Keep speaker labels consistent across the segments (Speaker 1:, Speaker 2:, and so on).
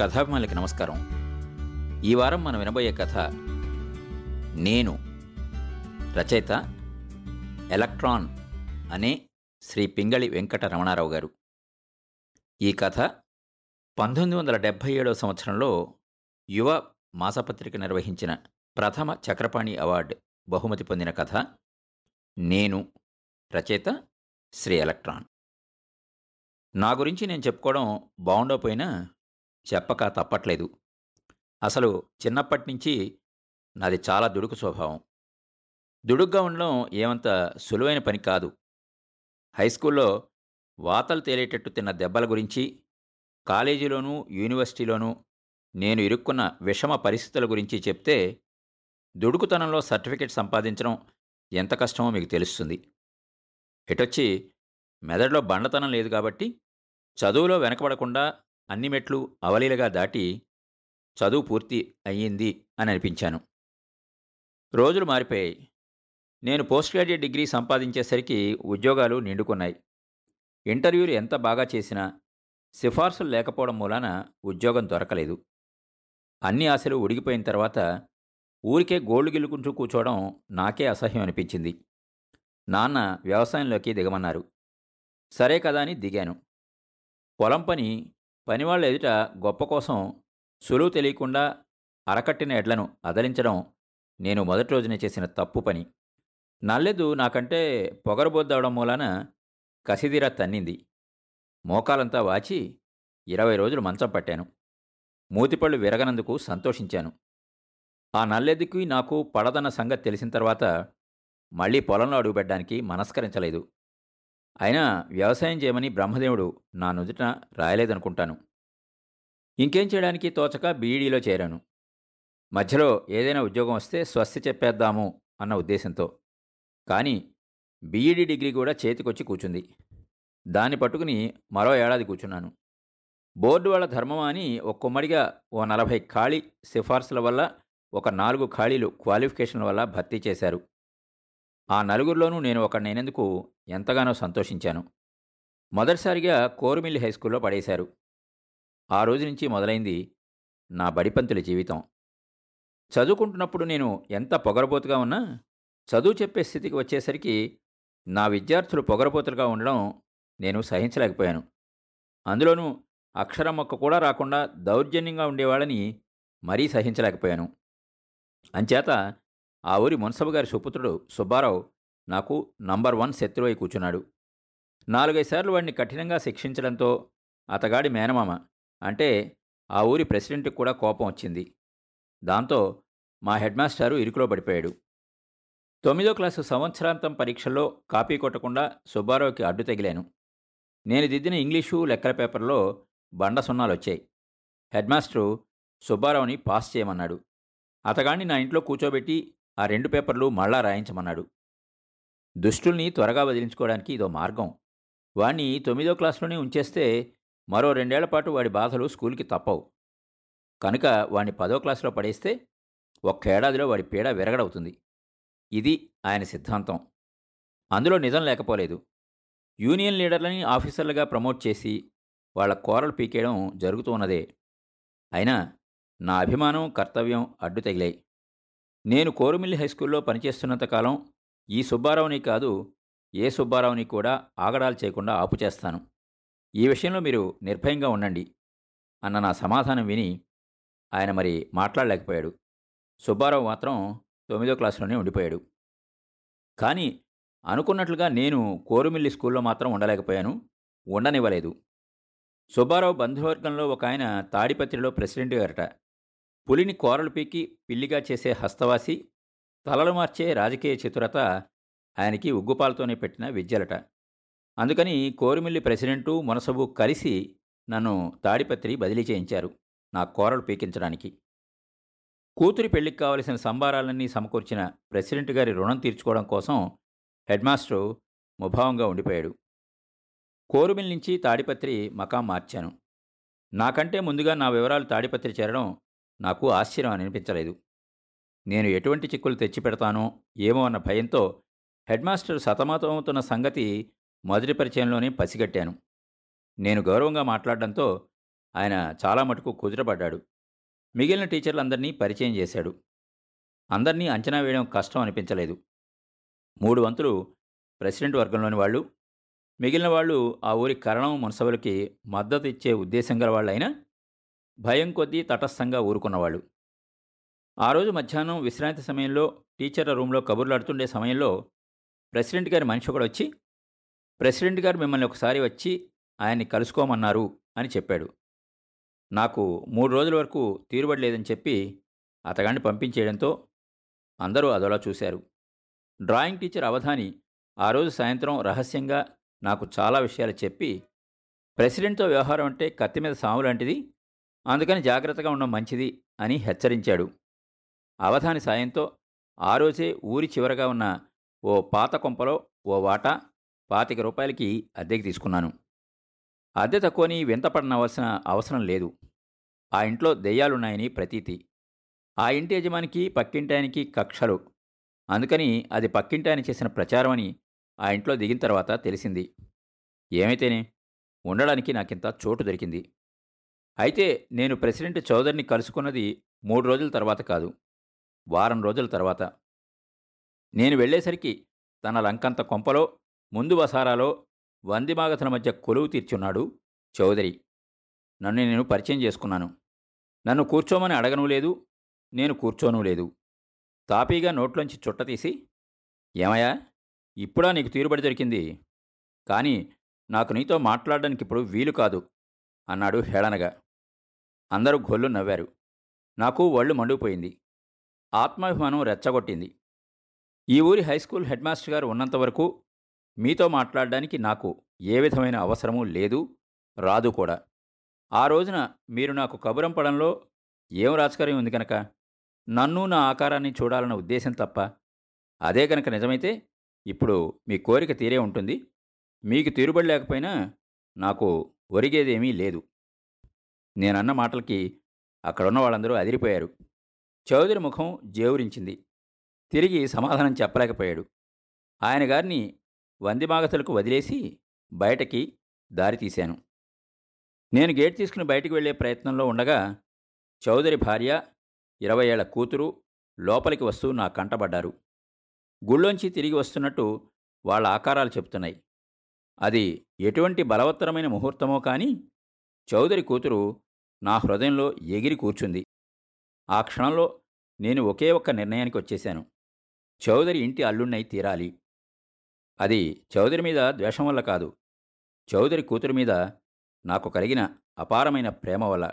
Speaker 1: కథాభిమానులకి నమస్కారం. ఈ వారం మనం వినబోయే కథ నేను రచయిత ఎలక్ట్రాన్ అనే శ్రీ పింగళి వెంకట రమణారావు గారు. ఈ కథ పంతొమ్మిది వందల డెబ్భై ఏడవ సంవత్సరంలో యువ మాసపత్రిక నిర్వహించిన ప్రథమ చక్రపాణి అవార్డు బహుమతి పొందిన కథ నేను రచయిత శ్రీ ఎలక్ట్రాన్. నా గురించి నేను చెప్పుకోవడం బాగుండకపోయినా చెప్పక తప్పట్లేదు. అసలు చిన్నప్పటి నుంచి నాది చాలా దుడుకు స్వభావం. దుడుగ్గా ఉండడం ఏమంత సులువైన పని కాదు. హై స్కూల్లో వాతలు తేలేటట్టు తిన్న దెబ్బల గురించి కాలేజీలోనూ యూనివర్సిటీలోనూ నేను ఇరుక్కున్న విషమ పరిస్థితుల గురించి చెప్తే దుడుకుతనంలో సర్టిఫికెట్ సంపాదించడం ఎంత కష్టమో మీకు తెలుస్తుంది. ఎటొచ్చి మెదడులో బండతనం లేదు కాబట్టి చదువులో వెనకబడకుండా అన్ని మెట్లు అవలీలగా దాటి చదువు పూర్తి అయ్యింది అని అనిపించాను. రోజులు మారిపోయాయి. నేను పోస్ట్ గ్రాడ్యుయేట్ డిగ్రీ సంపాదించేసరికి ఉద్యోగాలు నిండుకున్నాయి. ఇంటర్వ్యూలు ఎంత బాగా చేసినా సిఫార్సులు లేకపోవడం మూలాన ఉద్యోగం దొరకలేదు. అన్ని ఆశలు ఉడిగిపోయిన తర్వాత ఊరికే గోల్డ్ గిల్లుకుంటూ కూర్చోవడం నాకే అసహ్యం అనిపించింది. నాన్న వ్యవసాయంలోకి దిగమన్నారు. సరే కదా అని దిగాను. పొలం పని పనివాళ్ళ ఎదుట గొప్ప కోసం సులువు తెలియకుండా అరకట్టిన ఎడ్లను అదలించడం నేను మొదటి రోజునే చేసిన తప్పు పని. నల్లెదు నాకంటే పొగరబోద్దవడం మూలాన కసిదిరా తన్నింది. మోకాలంతా వాచి ఇరవై రోజులు మంచం పట్టాను. మూతిపళ్ళు విరగనందుకు సంతోషించాను. ఆ నల్లెద్దుకి నాకు పడదన్న సంగతి తెలిసిన తర్వాత మళ్ళీ పొలంలో అడుగుపెట్టడానికి మనస్కరించలేదు. అయినా వ్యవసాయం చేయమని బ్రహ్మదేవుడు నా నుదుట రాయలేదనుకుంటాను. ఇంకేం చేయడానికి తోచక బీఈడీలో చేరాను. మధ్యలో ఏదైనా ఉద్యోగం వస్తే స్వస్తి చెప్పేద్దాము అన్న ఉద్దేశంతో. కానీ బీఈడీ డిగ్రీ కూడా చేతికొచ్చి కూర్చుంది దాన్ని పట్టుకుని మరో ఏడాది కూర్చున్నాను బోర్డు వాళ్ళ ధర్మమా అని ఒక్కొమ్మడిగా ఓ నలభై ఖాళీ సిఫార్సుల వల్ల ఒక నాలుగు ఖాళీలు క్వాలిఫికేషన్ల వల్ల భర్తీ చేశారు. ఆ నలుగురిలోనూ నేను ఒకడినైనందుకు ఎంతగానో సంతోషించాను. మొదటిసారిగా కోరుమిల్లి హై స్కూల్లో పడేశారు. ఆ రోజు నుంచి మొదలైంది నా బడిపంతుల జీవితం. చదువుకుంటున్నప్పుడు నేను ఎంత పొగరబోతుగా ఉన్నా చదువు చెప్పే స్థితికి వచ్చేసరికి నా విద్యార్థులు పొగరబోతులుగా ఉండడం నేను సహించలేకపోయాను. అందులోనూ అక్షరం మొక్క కూడా రాకుండా దౌర్జన్యంగా ఉండేవాళ్ళని మరీ సహించలేకపోయాను. అంచేత ఆ ఊరి మున్సబు గారి సుపుత్రుడు సుబ్బారావు నాకు నంబర్ వన్ శత్రువై కూర్చున్నాడు. నాలుగైదు సార్లు వాడిని కఠినంగా శిక్షించడంతో అతగాడి మేనమామ అంటే ఆ ఊరి ప్రెసిడెంట్కి కూడా కోపం వచ్చింది. దాంతో మా హెడ్ మాస్టారు ఇరుకులో పడిపోయాడు. తొమ్మిదో క్లాసు సంవత్సరాంతం పరీక్షల్లో కాపీ కొట్టకుండా సుబ్బారావుకి అడ్డు తగిలాను. నేను దిద్దిన ఇంగ్లీషు లెక్కల పేపర్లో బండ సున్నాలు వచ్చాయి. హెడ్ మాస్టరు సుబ్బారావుని పాస్ చేయమన్నాడు. అతగాణ్ణి నా ఇంట్లో కూర్చోబెట్టి ఆ రెండు పేపర్లు మళ్ళా రాయించమన్నాడు. దుష్టుల్ని త్వరగా వదిలించుకోవడానికి ఇదో మార్గం. వాణ్ణి తొమ్మిదో క్లాస్లోనే ఉంచేస్తే మరో రెండేళ్ళ పాటు వాడి బాధలు స్కూల్కి తప్పవు. కనుక వాణ్ణి పదో క్లాసులో పడేస్తే ఒక్కేడాదిలో వాడి పీడ విరగడవుతుంది. ఇది ఆయన సిద్ధాంతం. అందులో నిజం లేకపోలేదు. యూనియన్ లీడర్లని ఆఫీసర్లుగా ప్రమోట్ చేసి వాళ్ళ కోరలు పీకేయడం జరుగుతున్నదే అయినా నా అభిమానం కర్తవ్యం అడ్డు తగిలాయి నేను కోరుమిల్లి హైస్కూల్లో పనిచేస్తున్నంత కాలం ఈ సుబ్బారావుని కాదు ఏ సుబ్బారావుని కూడా ఆగడాలు చేయకుండా ఆపు చేస్తాను. ఈ విషయంలో మీరు నిర్భయంగా ఉండండి అన్న నా సమాధానం విని ఆయన మరి మాట్లాడలేకపోయాడు. సుబ్బారావు మాత్రం తొమ్మిదో క్లాసులోనే ఉండిపోయాడు. కానీ అనుకున్నట్లుగా నేను కోరుమిల్లి స్కూల్లో మాత్రం ఉండలేకపోయాను ఉండనివ్వలేదు. సుబ్బారావు బంధువర్గంలో ఒక ఆయన తాడిపత్రిలో ప్రెసిడెంట్ గారట. పులిని కోరలు పీకి పిల్లిగా చేసే హస్తవాసి తలలు మార్చే రాజకీయ చతురత ఆయనకి ఉగ్గుపాలతోనే పెట్టిన విద్యలట. అందుకని కోరుమిల్లి ప్రెసిడెంటు మునసబు కలిసి నన్ను తాడిపత్రి బదిలీ చేయించారు నా కోరలు పీకించడానికి. కూతురి పెళ్ళికి కావలసిన సంబారాలన్నీ సమకూర్చిన ప్రెసిడెంట్ గారి రుణం తీర్చుకోవడం కోసం హెడ్ మాస్టరు ముభావంగా ఉండిపోయాడు. కోరుమిల్ నుంచి తాడిపత్రి మకాం మార్చాను. నాకంటే ముందుగా నా వివరాలు తాడిపత్రి చేరడం నాకు ఆశ్చర్యం అనిపించలేదు. నేను ఎటువంటి చిక్కులు తెచ్చిపెడతానో ఏమో అన్న భయంతో హెడ్మాస్టర్ సతమతమవుతున్న సంగతి మొదటి పరిచయంలోనే పసిగట్టాను. నేను గౌరవంగా మాట్లాడడంతో ఆయన చాలా మటుకు కుదురపడ్డాడు మిగిలిన టీచర్లందరినీ పరిచయం చేశాడు. అందరినీ అంచనా వేయడం కష్టం అనిపించలేదు. మూడు వంతులు ప్రెసిడెంట్ వర్గంలోని వాళ్ళు మిగిలిన వాళ్ళు ఆ ఊరి కరణం మునసభలకి మద్దతు ఇచ్చే ఉద్దేశం గల వాళ్ళైనా భయం కొద్దీ తటస్థంగా ఊరుకున్నవాళ్ళు. ఆ రోజు మధ్యాహ్నం విశ్రాంతి సమయంలో టీచర్ల రూమ్లో కబుర్లాడుతుండే సమయంలో ప్రెసిడెంట్ గారి మనిషి ఒకడు వచ్చి ప్రెసిడెంట్ గారు మిమ్మల్ని ఒకసారి వచ్చి ఆయన్ని కలుసుకోమన్నారు అని చెప్పాడు. నాకు మూడు రోజుల వరకు తీరుబడలేదని చెప్పి అతగాన్ని పంపించేయడంతో అందరూ అదోలా చూశారు. డ్రాయింగ్ టీచర్ అవధాని ఆ రోజు సాయంత్రం రహస్యంగా నాకు చాలా విషయాలు చెప్పి ప్రెసిడెంట్తో వ్యవహారం అంటే కత్తి మీద సాము లాంటిది అందుకని జాగ్రత్తగా ఉండడం మంచిది అని హెచ్చరించాడు. అవధాని సాయంతో ఆ రోజే ఊరి చివరగా ఉన్న ఓ పాత కొంపలో ఓ వాటా పాతిక రూపాయలకి అద్దెకి తీసుకున్నాను. అద్దె తక్కువని వింతపడనవలసిన అవసరం లేదు. ఆ ఇంట్లో దెయ్యాలున్నాయని ప్రతీతి. ఆ ఇంటి యజమానికి పక్కింటాయనికి కక్షలు. అందుకని అది పక్కింటాయని చేసిన ప్రచారం అని ఆ ఇంట్లో దిగిన తర్వాత తెలిసింది. ఏమైతేనే ఉండడానికి నాకింత చోటు దొరికింది. అయితే నేను ప్రెసిడెంట్ చౌదరిని కలుసుకున్నది మూడు రోజుల తర్వాత కాదు వారం రోజుల తర్వాత. నేను వెళ్ళేసరికి తన లంకంత కొంపలో ముందు వసారాలో వందిమాగతల మధ్య కొలువు తీర్చున్నాడు చౌదరి. నన్ను నేను పరిచయం చేసుకున్నాను. నన్ను కూర్చోమని అడగను లేదు నేను కూర్చోను లేదు. తాపీగా నోట్లోంచి చుట్ట తీసి ఏమయ్యా ఇప్పుడా నీకు తీరుబడి దొరికింది? కానీ నాకు నీతో మాట్లాడడానికి ఇప్పుడు వీలు కాదు అన్నాడు హేళనగా. అందరూ గొల్లు నవ్వారు. నాకు ఒళ్ళు మండిపోయింది ఆత్మాభిమానం రెచ్చగొట్టింది. ఈ ఊరి హైస్కూల్ హెడ్ మాస్టర్ గారు ఉన్నంత వరకు మీతో మాట్లాడడానికి నాకు ఏ విధమైన అవసరమూ లేదు రాదు కూడా. ఆ రోజున మీరు నాకు కబురంపడంలో ఏం రాజకార్యం ఉంది కనుక నన్ను నా ఆకారాన్ని చూడాలన్న ఉద్దేశం తప్ప. అదే కనుక నిజమైతే ఇప్పుడు మీ కోరిక తీరే ఉంటుంది. మీకు తీరుబడి లేకపోయినా నాకు ఒరిగేదేమీ లేదు. నేనన్న మాటలకి అక్కడున్న వాళ్ళందరూ అదిరిపోయారు. చౌదరి ముఖం జేవురించింది. తిరిగి సమాధానం చెప్పలేకపోయాడు. ఆయన గారిని వందిమాగతులకు వదిలేసి బయటకి దారి తీశాను. నేను గేట్ తీసుకుని బయటికి వెళ్ళే ప్రయత్నంలో ఉండగా చౌదరి భార్య ఇరవై ఏళ్ళ కూతురు లోపలికి వస్తూ నా కంటబడ్డారు. గుళ్ళోంచి తిరిగి వస్తున్నట్టు వాళ్ళ ఆకారాలు చెప్తున్నాయి. అది ఎటువంటి బలవత్తరమైన ముహూర్తమో కానీ చౌదరి కూతురు నా హృదయంలో ఎగిరి కూర్చుంది. ఆ క్షణంలో నేను ఒకే ఒక్క నిర్ణయానికి వచ్చేశాను. చౌదరి ఇంటి అల్లున్నై తీరాలి. అది చౌదరి మీద ద్వేషం వల్ల కాదు. చౌదరి కూతురు మీద నాకు కలిగిన అపారమైన ప్రేమ వల్ల.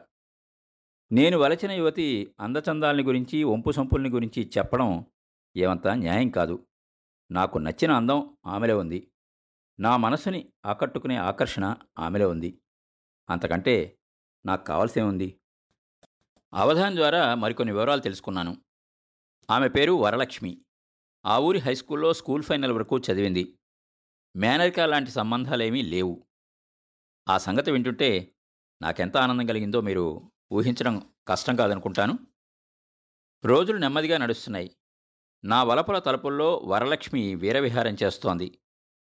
Speaker 1: నేను వలచిన యువతి అందచందాలని గురించి ఒంపు సంపుల్ని గురించి చెప్పడం ఏమంత న్యాయం కాదు. నాకు నచ్చిన అందం ఆమెలో ఉంది. నా మనసుని ఆకట్టుకునే ఆకర్షణ ఆమెలో ఉంది. అంతకంటే నాకు కావాల్సేముంది అవధాన్ ద్వారా మరికొన్ని వివరాలు తెలుసుకున్నాను. ఆమె పేరు వరలక్ష్మి. ఆ ఊరి హైస్కూల్లో స్కూల్ ఫైనల్ వరకు చదివింది. మేనరికా లాంటి సంబంధాలేమీ లేవు. ఆ సంగతి వింటుంటే నాకెంత ఆనందం కలిగిందో మీరు ఊహించడం కష్టం కాదనుకుంటాను. రోజులు నెమ్మదిగా నడుస్తున్నాయి. నా వలపల తలుపుల్లో వరలక్ష్మి వీరవిహారం చేస్తోంది.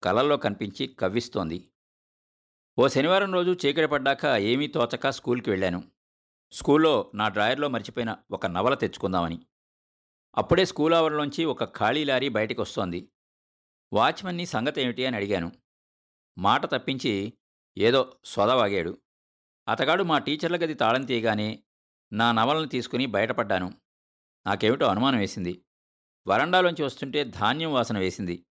Speaker 1: కలల్లో కనిపించి కవ్విస్తోంది. ఓ శనివారం రోజు చీకటి పడ్డాక ఏమీ తోచక స్కూల్కి వెళ్ళాను. స్కూల్లో నా డ్రాయర్లో మర్చిపోయిన ఒక నవల తెచ్చుకుందామని. అప్పుడే స్కూల్ ఆవరణలోంచి ఒక ఖాళీ లారీ బయటికి వస్తోంది వాచ్మన్ని సంగతి ఏమిటి అని అడిగాను. మాట తప్పించి ఏదో సొదవాగాడు అతగాడు మా టీచర్ల గది తాళం తీయగానే నా నవలను తీసుకుని బయటపడ్డాను. నాకేమిటో అనుమానం వేసింది. వరండాలోంచి వస్తుంటే ధాన్యం వాసన వేసింది.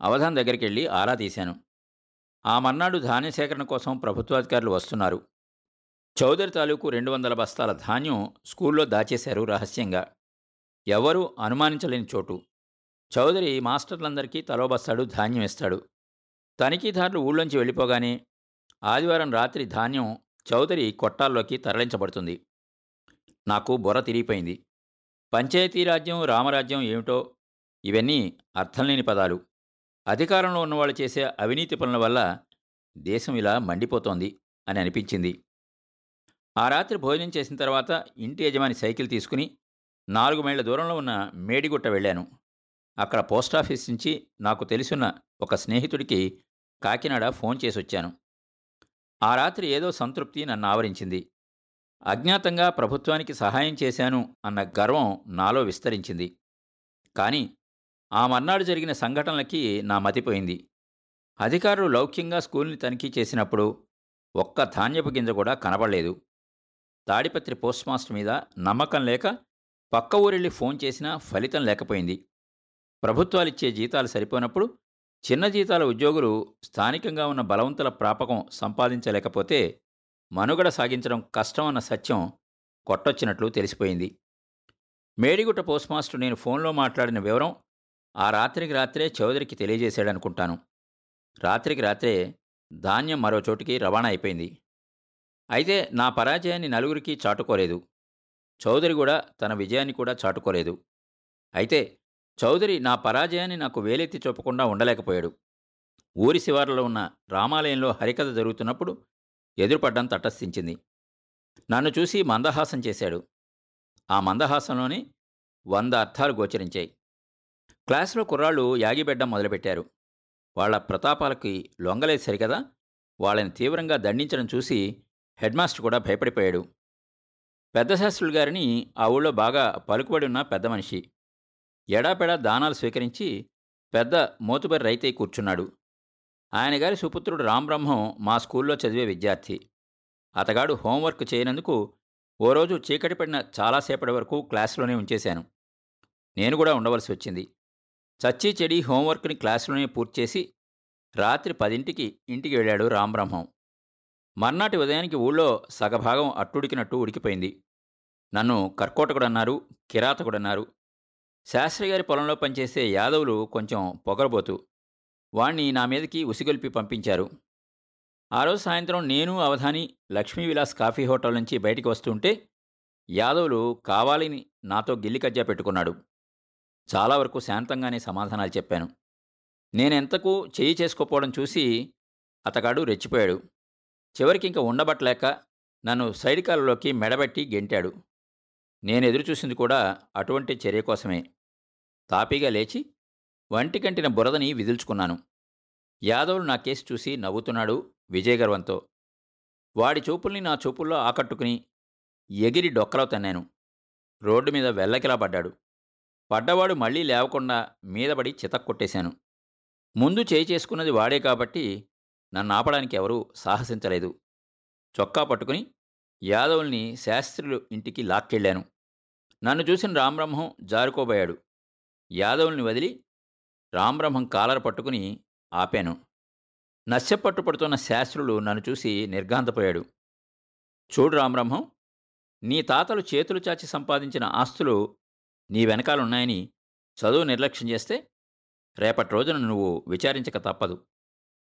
Speaker 1: అవధాన్ దగ్గరికి వెళ్ళి ఆరా తీశాను. ఆ మర్నాడు ధాన్య సేకరణ కోసం ప్రభుత్వాధికారులు వస్తున్నారు. చౌదరి తాలూకు రెండు వందల బస్తాల ధాన్యం స్కూల్లో దాచేశారు రహస్యంగా. ఎవరూ అనుమానించలేని చోటు. చౌదరి మాస్టర్లందరికీ తలో బస్తాడు ధాన్యం ఇస్తాడు. తనిఖీదారులు ఊళ్ళోంచి వెళ్ళిపోగానే ఆదివారం రాత్రి ధాన్యం చౌదరి కొట్టాల్లోకి తరలించబడుతుంది. నాకు బొర తిరిగిపోయింది. పంచాయతీరాజ్యం రామరాజ్యం ఏమిటో ఇవన్నీ అర్థం లేని పదాలు. అధికారంలో ఉన్నవాళ్ళు చేసే అవినీతి పనుల వల్ల దేశం ఇలా మండిపోతోంది అని అనిపించింది. ఆ రాత్రి భోజనం చేసిన తర్వాత ఇంటి యజమాని సైకిల్ తీసుకుని నాలుగు మైళ్ళ దూరంలో ఉన్న మేడిగుట్ట వెళ్ళాను. అక్కడ పోస్టాఫీస్ నుంచి నాకు తెలిసిన ఒక స్నేహితుడికి కాకినాడ ఫోన్ చేసి వచ్చాను ఆ రాత్రి ఏదో సంతృప్తి నన్ను ఆవరించింది. అజ్ఞాతంగా ప్రభుత్వానికి సహాయం చేశాను అన్న గర్వం నాలో విస్తరించింది. కానీ ఆ మర్నాడు జరిగిన సంఘటనలకి నా మతిపోయింది అధికారులు లౌక్యంగా స్కూల్ని తనిఖీ చేసినప్పుడు ఒక్క ధాన్యపు గింజ కూడా కనబడలేదు. తాడిపత్రి పోస్ట్ మాస్టర్ మీద నమ్మకం లేక పక్క ఊరెళ్ళి ఫోన్ చేసినా ఫలితం లేకపోయింది. ప్రభుత్వాలిచ్చే జీతాలు సరిపోనప్పుడు చిన్న జీతాల ఉద్యోగులు స్థానికంగా ఉన్న బలవంతుల ప్రాపకం సంపాదించలేకపోతే మనుగడ సాగించడం కష్టం అన్న సత్యం కొట్టొచ్చినట్లు తెలిసిపోయింది. మేడిగుట్ట పోస్ట్ మాస్టర్ నేను ఫోన్లో మాట్లాడిన వివరం ఆ రాత్రికి రాత్రే చౌదరికి తెలియజేశాడనుకుంటాను. రాత్రికి రాత్రే ధాన్యం మరో చోటికి రవాణా అయిపోయింది. అయితే నా పరాజయాన్ని నలుగురికి చాటుకోలేదు. చౌదరి కూడా తన విజయాన్ని కూడా చాటుకోలేదు. అయితే చౌదరి నా పరాజయాన్ని నాకు వేలెత్తి చూపకుండా ఉండలేకపోయాడు. ఊరి శివార్లో ఉన్న రామాలయంలో హరికథ జరుగుతున్నప్పుడు ఎదురుపడ్డం తటస్థించింది. నన్ను చూసి మందహాసం చేశాడు. ఆ మందహాసంలోనే వంద అర్థాలు గోచరించాయి. క్లాసులో కుర్రాళ్ళు యాగిబెడ్డం మొదలుపెట్టారు. వాళ్ళ ప్రతాపాలకి లొంగలేదు సరికదా? వాళ్ళని తీవ్రంగా దండించడం చూసి హెడ్మాస్టర్ కూడా భయపడిపోయాడు. పెద్ద శాస్త్రులు గారిని ఆ ఊళ్ళో బాగా పలుకుబడి ఉన్న పెద్ద మనిషి. ఎడాపెడా దానాలు స్వీకరించి పెద్ద మోతుబరి రైతై కూర్చున్నాడు. ఆయన గారి సుపుత్రుడు రాంబ్రహ్మం మా స్కూల్లో చదివే విద్యార్థి. అతగాడు హోంవర్క్ చేయనందుకు ఓ రోజు చీకటి పడిన చాలాసేపటి వరకు క్లాసులోనే ఉంచేశాను. నేను కూడా ఉండవలసి వచ్చింది. చచ్చి చెడి హోంవర్క్ని క్లాసులోనే పూర్తి చేసి రాత్రి పదింటికి ఇంటికి వెళ్ళాడు రాంబ్రహ్మం మర్నాటి ఉదయానికి ఊళ్ళో సగభాగం అట్టుడికినట్టు ఉడికిపోయింది. నన్ను కర్కోటకుడన్నారు కిరాతకుడన్నారు. శాస్త్రి గారి పొలంలో పనిచేసే యాదవులు కొంచెం పొగరబోతు వాణ్ణి నా మీదకి ఉసిగొల్పి పంపించారు. ఆ రోజు సాయంత్రం నేను అవధాని లక్ష్మీ విలాస్ కాఫీ హోటల్ నుంచి బయటికి వస్తుంటే యాదవులు కావాలని నాతో గిల్లి కజ్జా పెట్టుకున్నాడు. చాలా వరకు శాంతంగానే సమాధానాలు చెప్పాను. నేనెంతకు చేయి చేసుకోపోవడం చూసి అతగాడు రెచ్చిపోయాడు. చివరికి ఇంక ఉండబట్టలేక నన్ను సైడ్ కాలులోకి మెడబెట్టి గెంటాడు. నేను ఎదురు చూసింది కూడా అటువంటి చర్య కోసమే. తాపీగా లేచి వంటికంటిన బురదని విదుల్చుకున్నాను. యాదవులు నా కేసు చూసి నవ్వుతున్నాడు విజయగర్వంతో. వాడి చూపుల్ని నా చూపుల్లో ఆకట్టుకుని ఎగిరి డొక్కలో తన్నాను. రోడ్డు మీద వెల్లకిలా పడ్డాడు. పడ్డవాడు మళ్ళీ లేవకుండా మీదపడి చితక్కొట్టేశాను ముందు చేయి చేసుకున్నది వాడే కాబట్టి నన్ను ఆపడానికి ఎవరూ సాహసించలేదు. చొక్కా పట్టుకుని యాదవుల్ని శాస్త్రులు ఇంటికి లాక్కెళ్ళాను. నన్ను చూసిన రామబ్రహ్మం జారుకోబోయాడు. యాదవుల్ని వదిలి రామబ్రహ్మం కాలర పట్టుకుని ఆపాను. నశ్యపట్టు పడుతున్న శాస్త్రులు నన్ను చూసి నిర్ఘాంతపోయాడు. చూడు రామబ్రహ్మం నీ తాతలు చేతులు చాచి సంపాదించిన ఆస్తులు నీ వెనకాలున్నాయని చదువు నిర్లక్ష్యం చేస్తే రేపటి రోజున నువ్వు విచారించక తప్పదు.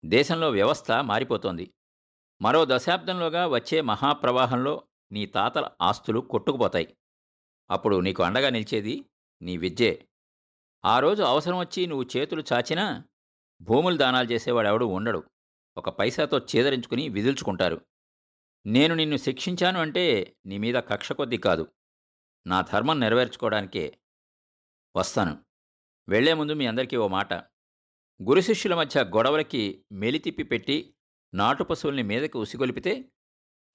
Speaker 1: దేశంలో వ్యవస్థ మారిపోతోంది. మరో దశాబ్దంలోగా వచ్చే మహాప్రవాహంలో నీ తాతల ఆస్తులు కొట్టుకుపోతాయి. అప్పుడు నీకు అండగా నిలిచేది నీ విద్యే. ఆ రోజు అవసరం వచ్చి నువ్వు చేతులు చాచినా భూములు దానాలు చేసేవాడెవడు ఉండడు. ఒక పైసాతో చేదరించుకుని విదుల్చుకుంటారు. నేను నిన్ను శిక్షించాను అంటే నీ మీద కక్ష కొద్దీ కాదు. నా ధర్మం నెరవేర్చుకోవడానికే వస్తాను. వెళ్ళే ముందు మీ అందరికీ ఓ మాట. గురు శిష్యుల మధ్య గొడవలకి మెలితిప్పి పెట్టి నాటు పశువుల్ని మీదకి ఉసిగొలిపితే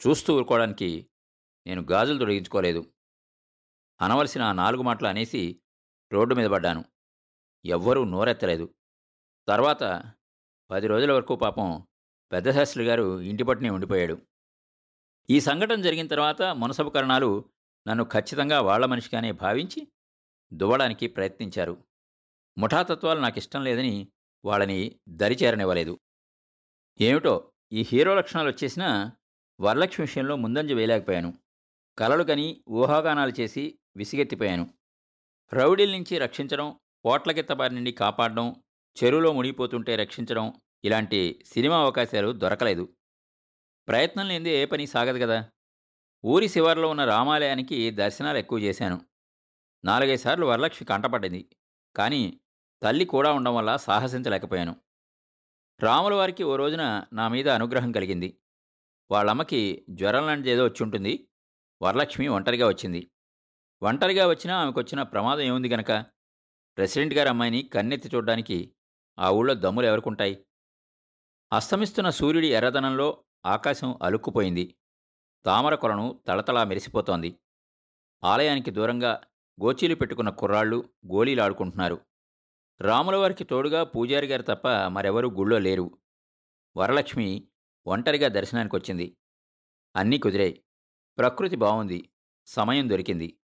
Speaker 1: చూస్తూ ఊరుకోవడానికి నేను గాజులు తొడిగించుకోలేదు. అనవలసిన ఆ నాలుగు మాటలు అనేసి రోడ్డు మీద పడ్డాను. ఎవ్వరూ నోరెత్తలేదు. తర్వాత పది రోజుల వరకు పాపం పెద్దశాస్త్రి గారు ఇంటి పట్టునే ఉండిపోయాడు. ఈ సంఘటన జరిగిన తర్వాత మునసబకరణాలు నన్ను ఖచ్చితంగా వాళ్ళ మనిషిగానే భావించి దువ్వడానికి ప్రయత్నించారు. ముఠాతత్వాలు నాకు ఇష్టం లేదని వాళ్ళని దరిచేరనివ్వలేదు. ఏమిటో ఈ హీరో లక్షణాలు వచ్చేసినా వరలక్ష్మి విషయంలో ముందంజ వేయలేకపోయాను. కలలు కని ఊహాగానాలు చేసి విసిగెత్తిపోయాను. రౌడీల నుంచి రక్షించడం పోట్లకెత్తబారి నుండి కాపాడడం చెరువులో మునిగిపోతుంటే రక్షించడం ఇలాంటి సినిమా అవకాశాలు దొరకలేదు. ప్రయత్నం లేనిదే ఏ పని సాగదు కదా. ఊరి శివార్లో ఉన్న రామాలయానికి దర్శనాలు ఎక్కువ చేశాను. నాలుగైదు సార్లు వరలక్ష్మి కంటపడ్డది కానీ తల్లి కూడా ఉండడం వల్ల సాహసించలేకపోయాను. రాముల వారికి ఓ రోజున నా మీద అనుగ్రహం కలిగింది. వాళ్ళమ్మకి జ్వరం లాంటిది ఏదో వచ్చి ఉంటుంది. వరలక్ష్మి ఒంటరిగా వచ్చింది. ఒంటరిగా వచ్చినా ఆమెకు వచ్చిన ప్రమాదం ఏముంది గనక? ప్రెసిడెంట్ గారి అమ్మాయిని కన్నెత్తి చూడడానికి ఆ ఊళ్ళో దమ్ములు ఎవరుకుంటాయి? అస్తమిస్తున్న సూర్యుడి ఎర్రదనంలో ఆకాశం అలుక్కుపోయింది. తామర కొలను తళతళా మెరిసిపోతోంది. ఆలయానికి దూరంగా గోచీలు పెట్టుకున్న కుర్రాళ్ళు గోళీలాడుకుంటున్నారు. రాములవారికి తోడుగా పూజారి గారు తప్ప మరెవరూ గుళ్ళో లేరు. వరలక్ష్మి ఒంటరిగా దర్శనానికి వచ్చింది అన్నీ కుదిరాయి. ప్రకృతి బాగుంది సమయం దొరికింది.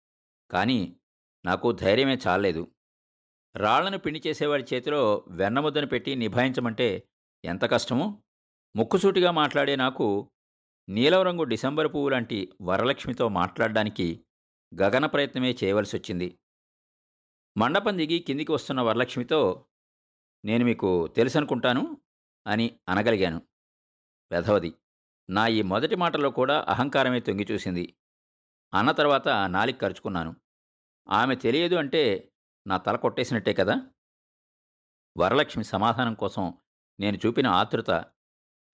Speaker 1: కానీ నాకు ధైర్యమే చాలలేదు. రాళ్ళను పిండి చేసేవాడి చేతిలో వెన్నముద్దను పెట్టి నిభాయించమంటే ఎంత కష్టమో? ముక్కుసూటిగా మాట్లాడే నాకు నీలం రంగు డిసెంబర్ పువ్వు లాంటి వరలక్ష్మితో మాట్లాడడానికి గగన ప్రయత్నమే చేయవలసి వచ్చింది మండపం దిగి కిందికి వస్తున్న వరలక్ష్మితో నేను మీకు తెలుసనుకుంటాను అని అనగలిగాను. వెధవది నా ఈ మొదటి మాటలో కూడా అహంకారమే తొంగి చూసింది. అన్న తర్వాత నాలికి ఖర్చుకున్నాను ఆమె తెలియదు అంటే నా తల కొట్టేసినట్టే కదా? వరలక్ష్మి సమాధానం కోసం నేను చూపిన ఆతృత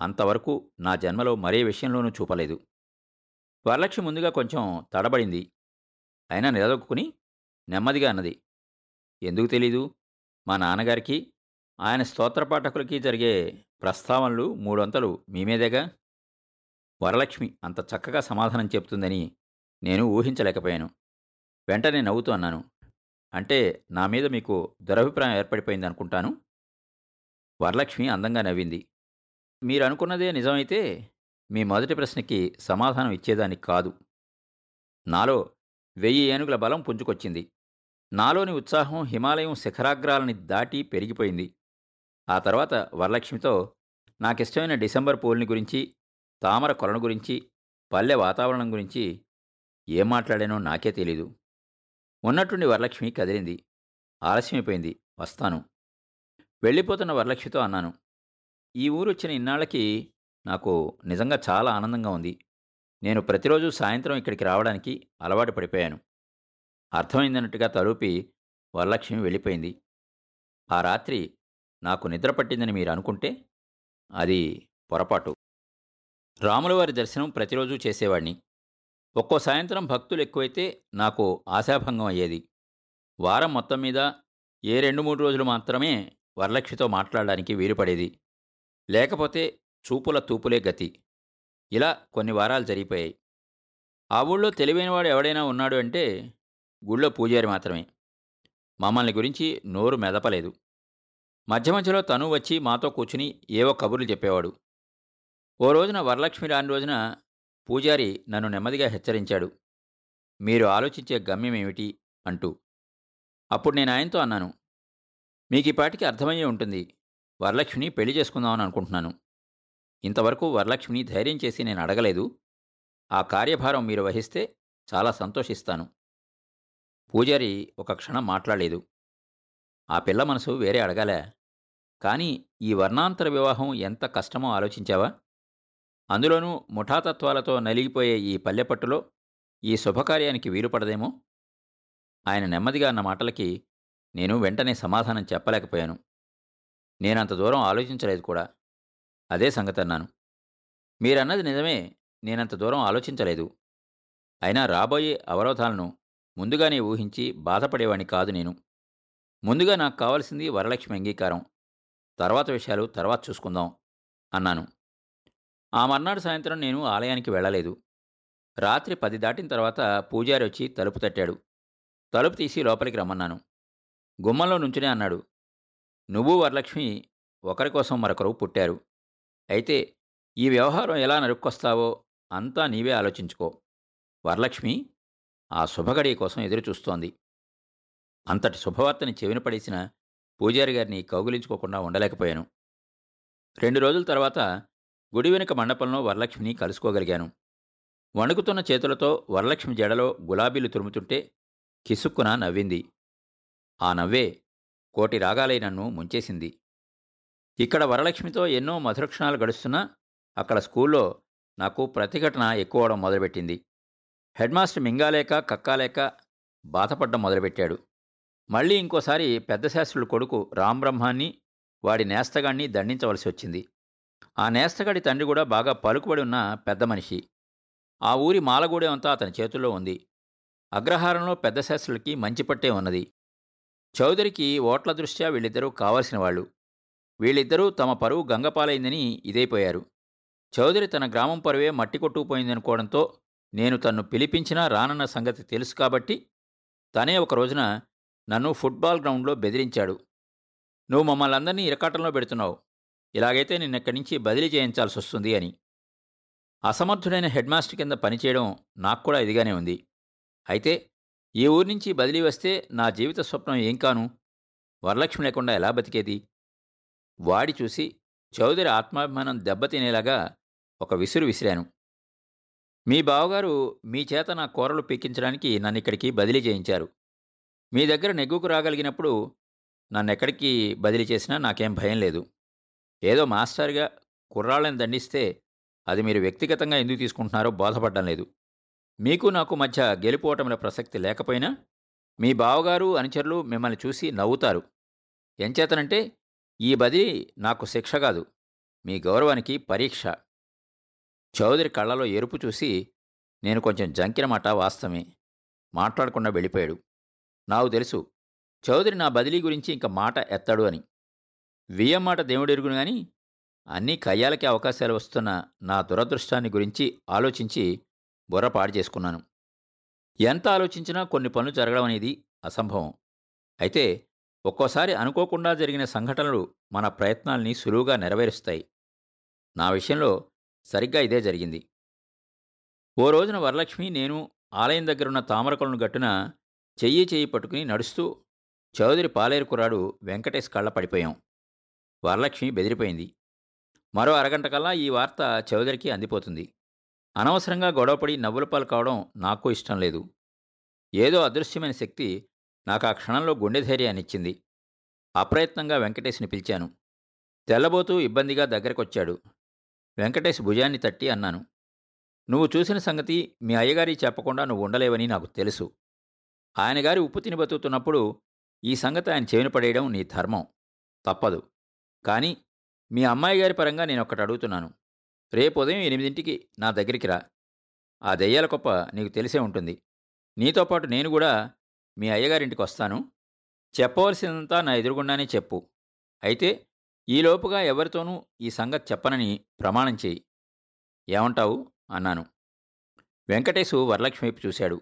Speaker 1: అంతవరకు నా జన్మలో మరే విషయంలోనూ చూపలేదు. వరలక్ష్మి ముందుగా కొంచెం తడబడింది. అయినా నిలదొక్కుని నెమ్మదిగా అన్నది ఎందుకు తెలీదు? మా నాన్నగారికి ఆయన స్తోత్రపాఠకులకి జరిగే ప్రస్తావనలు మూడొంతలు మీ మీదేగా? వరలక్ష్మి అంత చక్కగా సమాధానం చెప్తుందని నేను ఊహించలేకపోయాను. వెంటనే నవ్వుతూ అన్నాను అంటే నా మీద మీకు దురభిప్రాయం ఏర్పడిపోయింది అనుకుంటాను వరలక్ష్మి అందంగా నవ్వింది. మీరు అనుకున్నదే నిజమైతే మీ మొదటి ప్రశ్నకి సమాధానం ఇచ్చేదానికి కాదు. నాలో వెయ్యి ఏనుగుల బలం పుంజుకొచ్చింది. నాలోని ఉత్సాహం హిమాలయం శిఖరాగ్రాలని దాటి పెరిగిపోయింది. ఆ తర్వాత వరలక్ష్మితో నాకిష్టమైన డిసెంబర్ పూల్ని గురించి తామర కొలను గురించి పల్లె వాతావరణం గురించి ఏం మాట్లాడానో నాకే తెలీదు. ఉన్నట్టుండి వరలక్ష్మి కదిలింది. ఆలస్యమైపోయింది. వస్తాను. వెళ్ళిపోతున్న వరలక్ష్మితో అన్నాను. ఈ ఊరు వచ్చిన ఇన్నాళ్ళకి నాకు నిజంగా చాలా ఆనందంగా ఉంది. నేను ప్రతిరోజు సాయంత్రం ఇక్కడికి రావడానికి అలవాటు పడిపోయాను. అర్థమైందన్నట్టుగా తలూపి వరలక్ష్మి వెళ్ళిపోయింది. ఆ రాత్రి నాకు నిద్ర పట్టిందని మీరు అనుకుంటే అది పొరపాటు. రాములవారి దర్శనం ప్రతిరోజు చేసేవాడిని. ఒక్కో సాయంత్రం భక్తులు ఎక్కువైతే నాకు ఆశాభంగం అయ్యేది. వారం మొత్తం మీద ఏ రెండు మూడు రోజులు మాత్రమే వరలక్ష్మితో మాట్లాడడానికి వీలుపడేది. లేకపోతే చూపుల తూపులే గతి. ఇలా కొన్ని వారాలు జరిగిపోయాయి. ఆ ఊళ్ళో తెలివైనవాడు ఎవడైనా ఉన్నాడు అంటే గుళ్ళో పూజారి మాత్రమే. మమ్మల్ని గురించి నోరు మెదపలేదు. మధ్య మధ్యలో తను వచ్చి మాతో కూర్చుని ఏవో కబుర్లు చెప్పేవాడు. ఓ రోజున వరలక్ష్మి రాని రోజున పూజారి నన్ను నెమ్మదిగా హెచ్చరించాడు. మీరు ఆలోచించే గమ్యం ఏమిటి? అంటూ. అప్పుడు నేను ఆయనతో అన్నాను. మీకు ఈ పాటికి అర్థమయ్యే ఉంటుంది. వరలక్ష్మిని పెళ్ళి చేసుకుందామని అనుకుంటున్నాను. ఇంతవరకు వరలక్ష్మిని ధైర్యం చేసి నేను అడగలేదు. ఆ కార్యభారం మీరు వహిస్తే చాలా సంతోషిస్తాను. పూజారి ఒక క్షణం మాట్లాడలేదు. ఆ పిల్ల మనసు వేరే అడగాలే. కానీ ఈ వర్ణాంతర వివాహం ఎంత కష్టమో ఆలోచించావా? అందులోనూ ముఠాతత్వాలతో నలిగిపోయే ఈ పల్లెపట్టులో ఈ శుభకార్యానికి వీలుపడదేమో? ఆయన నెమ్మదిగా అన్న మాటలకి నేను వెంటనే సమాధానం చెప్పలేకపోయాను. నేనంత దూరం ఆలోచించలేదు కూడా. అదే సంగతి అన్నాను. మీరన్నది నిజమే. నేనంత దూరం ఆలోచించలేదు. అయినా రాబోయే అవరోధాలను ముందుగానే ఊహించి బాధపడేవాణ్ణి కాదు నేను. ముందుగా నాకు కావలసింది వరలక్ష్మి అంగీకారం. తర్వాత విషయాలు తర్వాత చూసుకుందాం అన్నాను. ఆ మర్నాడు సాయంత్రం నేను ఆలయానికి వెళ్ళలేదు. రాత్రి పది దాటిన తర్వాత పూజారి వచ్చి తలుపు తట్టాడు. తలుపు తీసి లోపలికి రమ్మన్నాను. గుమ్మంలో నుంచునే అన్నాడు. నువ్వు వరలక్ష్మి ఒకరి కోసం మరొకరు పుట్టారు. అయితే ఈ వ్యవహారం ఎలా నరుక్కొస్తావో అంతా నీవే ఆలోచించుకో. వరలక్ష్మి ఆ శుభగడి కోసం ఎదురుచూస్తోంది. అంతటి శుభవార్తని చెవిన పడేసిన పూజారి గారిని కౌగిలించుకోకుండా ఉండలేకపోయాను. రెండు రోజుల తర్వాత గుడి వెనుక మండపంలో వరలక్ష్మిని కలుసుకోగలిగాను. వణుకుతున్న చేతులతో వరలక్ష్మి జడలో గులాబీలు తురుముతుంటే కిసుక్కున నవ్వింది. ఆ నవ్వే కోటి రాగాలై నన్ను ముంచేసింది. ఇక్కడ వరలక్ష్మితో ఎన్నో మధురక్షణాలు గడుస్తున్నా అక్కడ స్కూల్లో నాకు ప్రతిఘటన ఎక్కువడం మొదలుపెట్టింది. హెడ్మాస్టర్ మింగాలేక కక్కాలేక బాధపడ్డం మొదలుపెట్టాడు. మళ్ళీ ఇంకోసారి పెద్ద శాస్త్రుల కొడుకు రాంబ్రహ్మాన్ని వాడి నేస్తగాడిని దండించవలసి వచ్చింది. ఆ నేస్తగాడి తండ్రి కూడా బాగా పలుకుబడి ఉన్న పెద్ద మనిషి. ఆ ఊరి మాలగూడెం అంతా అతని చేతుల్లో ఉంది. అగ్రహారంలో పెద్ద శాస్త్రులకి మంచి పట్టే ఉన్నది. చౌదరికి ఓట్ల దృష్ట్యా వీళ్ళిద్దరూ కావాల్సిన వాళ్ళు. వీళ్ళిద్దరూ తమ పరువు గంగపాలైందని ఇదైపోయారు చౌదరి తన గ్రామం పరువే మట్టి కొట్టుకుపోయిందనుకోవడంతో నేను తన్ను పిలిపించినా రానన్న సంగతి తెలుసు కాబట్టి తనే ఒక రోజున నన్ను ఫుట్బాల్ గ్రౌండ్లో బెదిరించాడు. నువ్వు మమ్మల్ని అందరినీ ఇరకాటంలో పెడుతున్నావు. ఇలాగైతే నిన్నెక్కడి నుంచి బదిలీ చేయించాల్సి వస్తుంది అని. అసమర్థుడైన హెడ్ మాస్టర్ కింద పనిచేయడం నాకు కూడా ఇదిగానే ఉంది. అయితే ఈ ఊరి నుంచి బదిలీ వస్తే నా జీవిత స్వప్నం ఏం కాను? వరలక్ష్మి లేకుండా ఎలా బతికేది? వాడి చూసి చౌదరి ఆత్మాభిమానం దెబ్బతినేలాగా ఒక విసురు విసిరాను. మీ బావగారు మీ చేత నా కూరలు పీకించడానికి నన్ను ఇక్కడికి బదిలీ చేయించారు. మీ దగ్గర నెగ్గుకు రాగలిగినప్పుడు నన్ను ఎక్కడికి బదిలీ చేసినా నాకేం భయం లేదు. ఏదో మాస్టర్గా కుర్రాళ్ళని దండిస్తే అది మీరు వ్యక్తిగతంగా ఎందుకు తీసుకుంటున్నారో బోధపడడం లేదు. మీకు నాకు మధ్య గెలిపోవటంలో ప్రసక్తి లేకపోయినా మీ బావగారు అనుచరులు మిమ్మల్ని చూసి నవ్వుతారు. ఎంచేతనంటే ఈ బదిలీ నాకు శిక్ష కాదు మీ గౌరవానికి పరీక్ష. చౌదరి కళ్ళలో ఎరుపు చూసి నేను కొంచెం జంకిన మాట వాస్తవమే మాట్లాడకుండా వెళ్ళిపోయాడు. నాకు తెలుసు చౌదరి నా బదిలీ గురించి ఇంక మాట ఎత్తాడు అని. వియ్యం మాట దేవుడెరుగును గాని అన్ని కయ్యాలకే అవకాశాలు వస్తున్న నా దురదృష్టాన్ని గురించి ఆలోచించి బుర్ర పాడు చేసుకున్నాను. ఎంత ఆలోచించినా కొన్ని పనులు జరగడం అనేది అసంభవం. అయితే ఒక్కోసారి అనుకోకుండా జరిగిన సంఘటనలు మన ప్రయత్నాల్ని సులువుగా నెరవేరుస్తాయి. నా విషయంలో సరిగ్గా ఇదే జరిగింది. ఓ రోజున వరలక్ష్మి నేను ఆలయం దగ్గరున్న తామరకొలను గట్టున చెయ్యి చెయ్యి పట్టుకుని నడుస్తూ చౌదరి పాలేరు కుర్రాడు వెంకటేష్ కళ్ళ పడిపోయాం. వరలక్ష్మి బెదిరిపోయింది. మరో అరగంట కల్లా ఈ వార్త చౌదరికి అందిపోతుంది. అనవసరంగా గొడవపడి నవ్వులపాలు కావడం నాకు ఇష్టం లేదు. ఏదో అదృశ్యమైన శక్తి నాకు ఆ క్షణంలో గుండె ధైర్యాన్నిచ్చింది. అప్రయత్నంగా వెంకటేష్ని పిలిచాను. తెల్లబోతూ ఇబ్బందిగా దగ్గరకొచ్చాడు. వెంకటేష్ భుజాన్ని తట్టి అన్నాను. నువ్వు చూసిన సంగతి మీ అయ్యగారి చెప్పకుండా నువ్వు ఉండలేవని నాకు తెలుసు. ఆయనగారి ఉప్పు తిని బతుకుతున్నప్పుడు ఈ సంగతి ఆయన చెవిన పడేయడం నీ ధర్మం. తప్పదు. కానీ మీ అమ్మాయి గారి పరంగా నేను ఒకటి అడుగుతున్నాను రేపు ఉదయం ఎనిమిదింటికి నా దగ్గరికి రా. ఆ దెయ్యాల గొప్ప నీకు తెలిసే ఉంటుంది. నీతో పాటు నేను కూడా మీ అయ్యగారింటికి వస్తాను. చెప్పవలసిందంతా నా ఎదురుగుండానే చెప్పు. అయితే ఈలోపుగా ఎవరితోనూ ఈ సంగతి చెప్పనని ప్రమాణం చేయి. ఏమంటావు? అన్నాను. వెంకటేశు వరలక్ష్మి వైపు చూశాడు.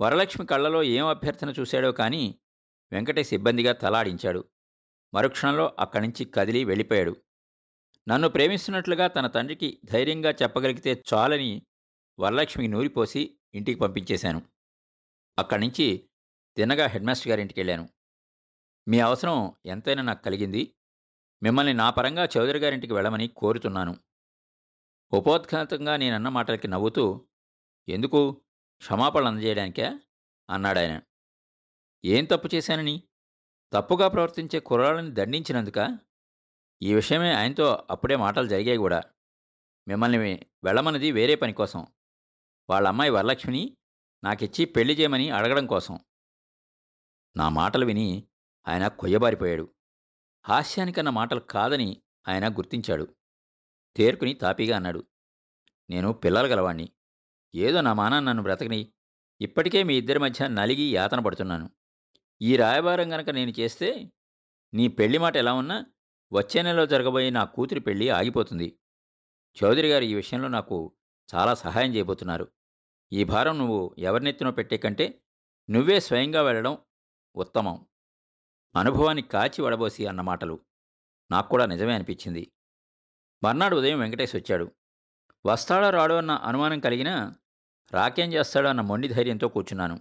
Speaker 1: వరలక్ష్మి కళ్ళలో ఏం అభ్యర్థన చూశాడో కానీ వెంకటేశ్ ఇబ్బందిగా తలాడించాడు. మరుక్షణంలో అక్కడి నుంచి కదిలి వెళ్ళిపోయాడు. నన్ను ప్రేమిస్తున్నట్లుగా తన తండ్రికి ధైర్యంగా చెప్పగలిగితే చాలని వరలక్ష్మి నూరిపోసి ఇంటికి పంపించేశాను. అక్కడి నుంచి తిన్నగా హెడ్మాస్టర్ గారింటికి వెళ్ళాను. మీ అవసరం ఎంతైనా నాకు కలిగింది. మిమ్మల్ని నా పరంగా చౌదరి గారింటికి వెళ్ళమని కోరుతున్నాను. ఉపోద్ఘాతంగా నేనన్న మాటలకి నవ్వుతూ ఎందుకు? క్షమాపణలు అందజేయడానికే? అన్నాడాయన ఏం తప్పు చేశానని? తప్పుగా ప్రవర్తించే కుర్రాళ్ళని దండించినందుక? ఈ విషయమే ఆయనతో అప్పుడే మాటలు జరిగాయి కూడా. మిమ్మల్ని వెళ్ళమన్నది వేరే పని కోసం. వాళ్ళ అమ్మాయి వరలక్ష్మిని నాకిచ్చి పెళ్ళి చేయమని అడగడం కోసం. నా మాటలు విని ఆయన కొయ్యబారిపోయాడు. హాస్యానికన్న మాటలు కాదని ఆయన గుర్తించాడు. తేరుకుని తాపీగా అన్నాడు. నేను పిల్లలు గలవాణ్ణి. ఏదో నా మానాన్ని నన్ను బ్రతకని ఇప్పటికే మీ ఇద్దరి మధ్య నలిగి యాతన పడుతున్నాను. ఈ రాయబారం గనక నేను చేస్తే నీ పెళ్ళి మాట ఎలా ఉన్నా వచ్చే నెలలో జరగబోయే నా కూతురి పెళ్ళి ఆగిపోతుంది. చౌదరి గారు ఈ విషయంలో నాకు చాలా సహాయం చేయబోతున్నారు. ఈ భారం నువ్వు ఎవరినెత్తినో పెట్టే కంటే నువ్వే స్వయంగా వెళ్ళడం ఉత్తమం. అనుభవాన్ని కాచి వడబోసి అన్న మాటలు నాకు కూడా నిజమే అనిపించింది. మర్నాడు ఉదయం వెంకటేష్ వచ్చాడు. వస్తాడో రాడో అన్న అనుమానం కలిగినా రాకేం చేస్తాడో అన్న మొండి ధైర్యంతో కూర్చున్నాను.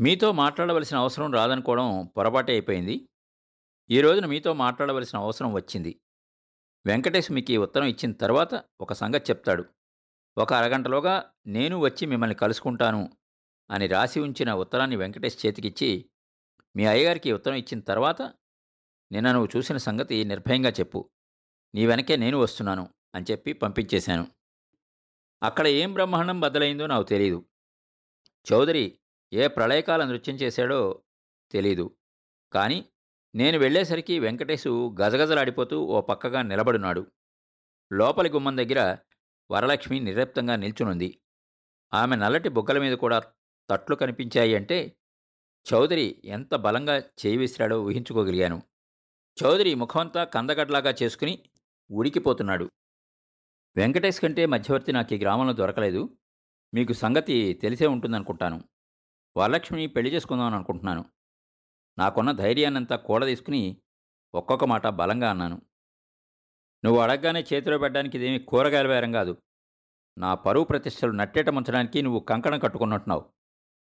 Speaker 1: మీతో మాట్లాడవలసిన అవసరం రాదనుకోవడం పొరపాటే అయిపోయింది. ఈ రోజున మీతో మాట్లాడవలసిన అవసరం వచ్చింది. వెంకటేష్ మీకు ఈ ఉత్తరం ఇచ్చిన తర్వాత ఒక సంగతి చెప్తాడు. ఒక అరగంటలోగా నేను వచ్చి మిమ్మల్ని కలుసుకుంటాను అని రాసి ఉంచిన ఉత్తరాన్ని వెంకటేష్ చేతికిచ్చి మీ అయ్యగారికి ఉత్తరం ఇచ్చిన తర్వాత నిన్న నువ్వు చూసిన సంగతి నిర్భయంగా చెప్పు. నీ వెనకే నేను వస్తున్నాను అని చెప్పి పంపించేశాను. అక్కడ ఏం బ్రహ్మాండం బద్దలైందో నాకు తెలియదు చౌదరి ఏ ప్రళయకాల నృత్యం చేశాడో తెలీదు. కానీ నేను వెళ్ళేసరికి వెంకటేశు గజగజలాడిపోతూ ఓ పక్కగా నిలబడున్నాడు లోపలి గుమ్మం దగ్గర వరలక్ష్మి నిరప్తంగా నిల్చునుంది. ఆమె నల్లటి బుగ్గల మీద కూడా తట్లు కనిపించాయి అంటే చౌదరి ఎంత బలంగా చేయి విసిరాడో ఊహించుకోగలిగాను. చౌదరి ముఖమంతా కందగడ్లాగా చేసుకుని ఉడికిపోతున్నాడు. వెంకటేష్ కంటే మధ్యవర్తి నాకు ఈ గ్రామంలో దొరకలేదు. మీకు సంగతి తెలిసే ఉంటుందనుకుంటాను. వరలక్ష్మిని పెళ్ళి చేసుకుందామని అనుకుంటున్నాను. నాకున్న ధైర్యాన్నంతా కూడ తీసుకుని ఒక్కొక్క మాట బలంగా అన్నాను. నువ్వు అడగగానే చేతిలో పెట్టడానికి ఇదేమీ కూరగాయల బేరం కాదు. నా పరువు ప్రతిష్టలు నట్టేట ముంచడానికి నువ్వు కంకణం కట్టుకున్నట్టున్నావు.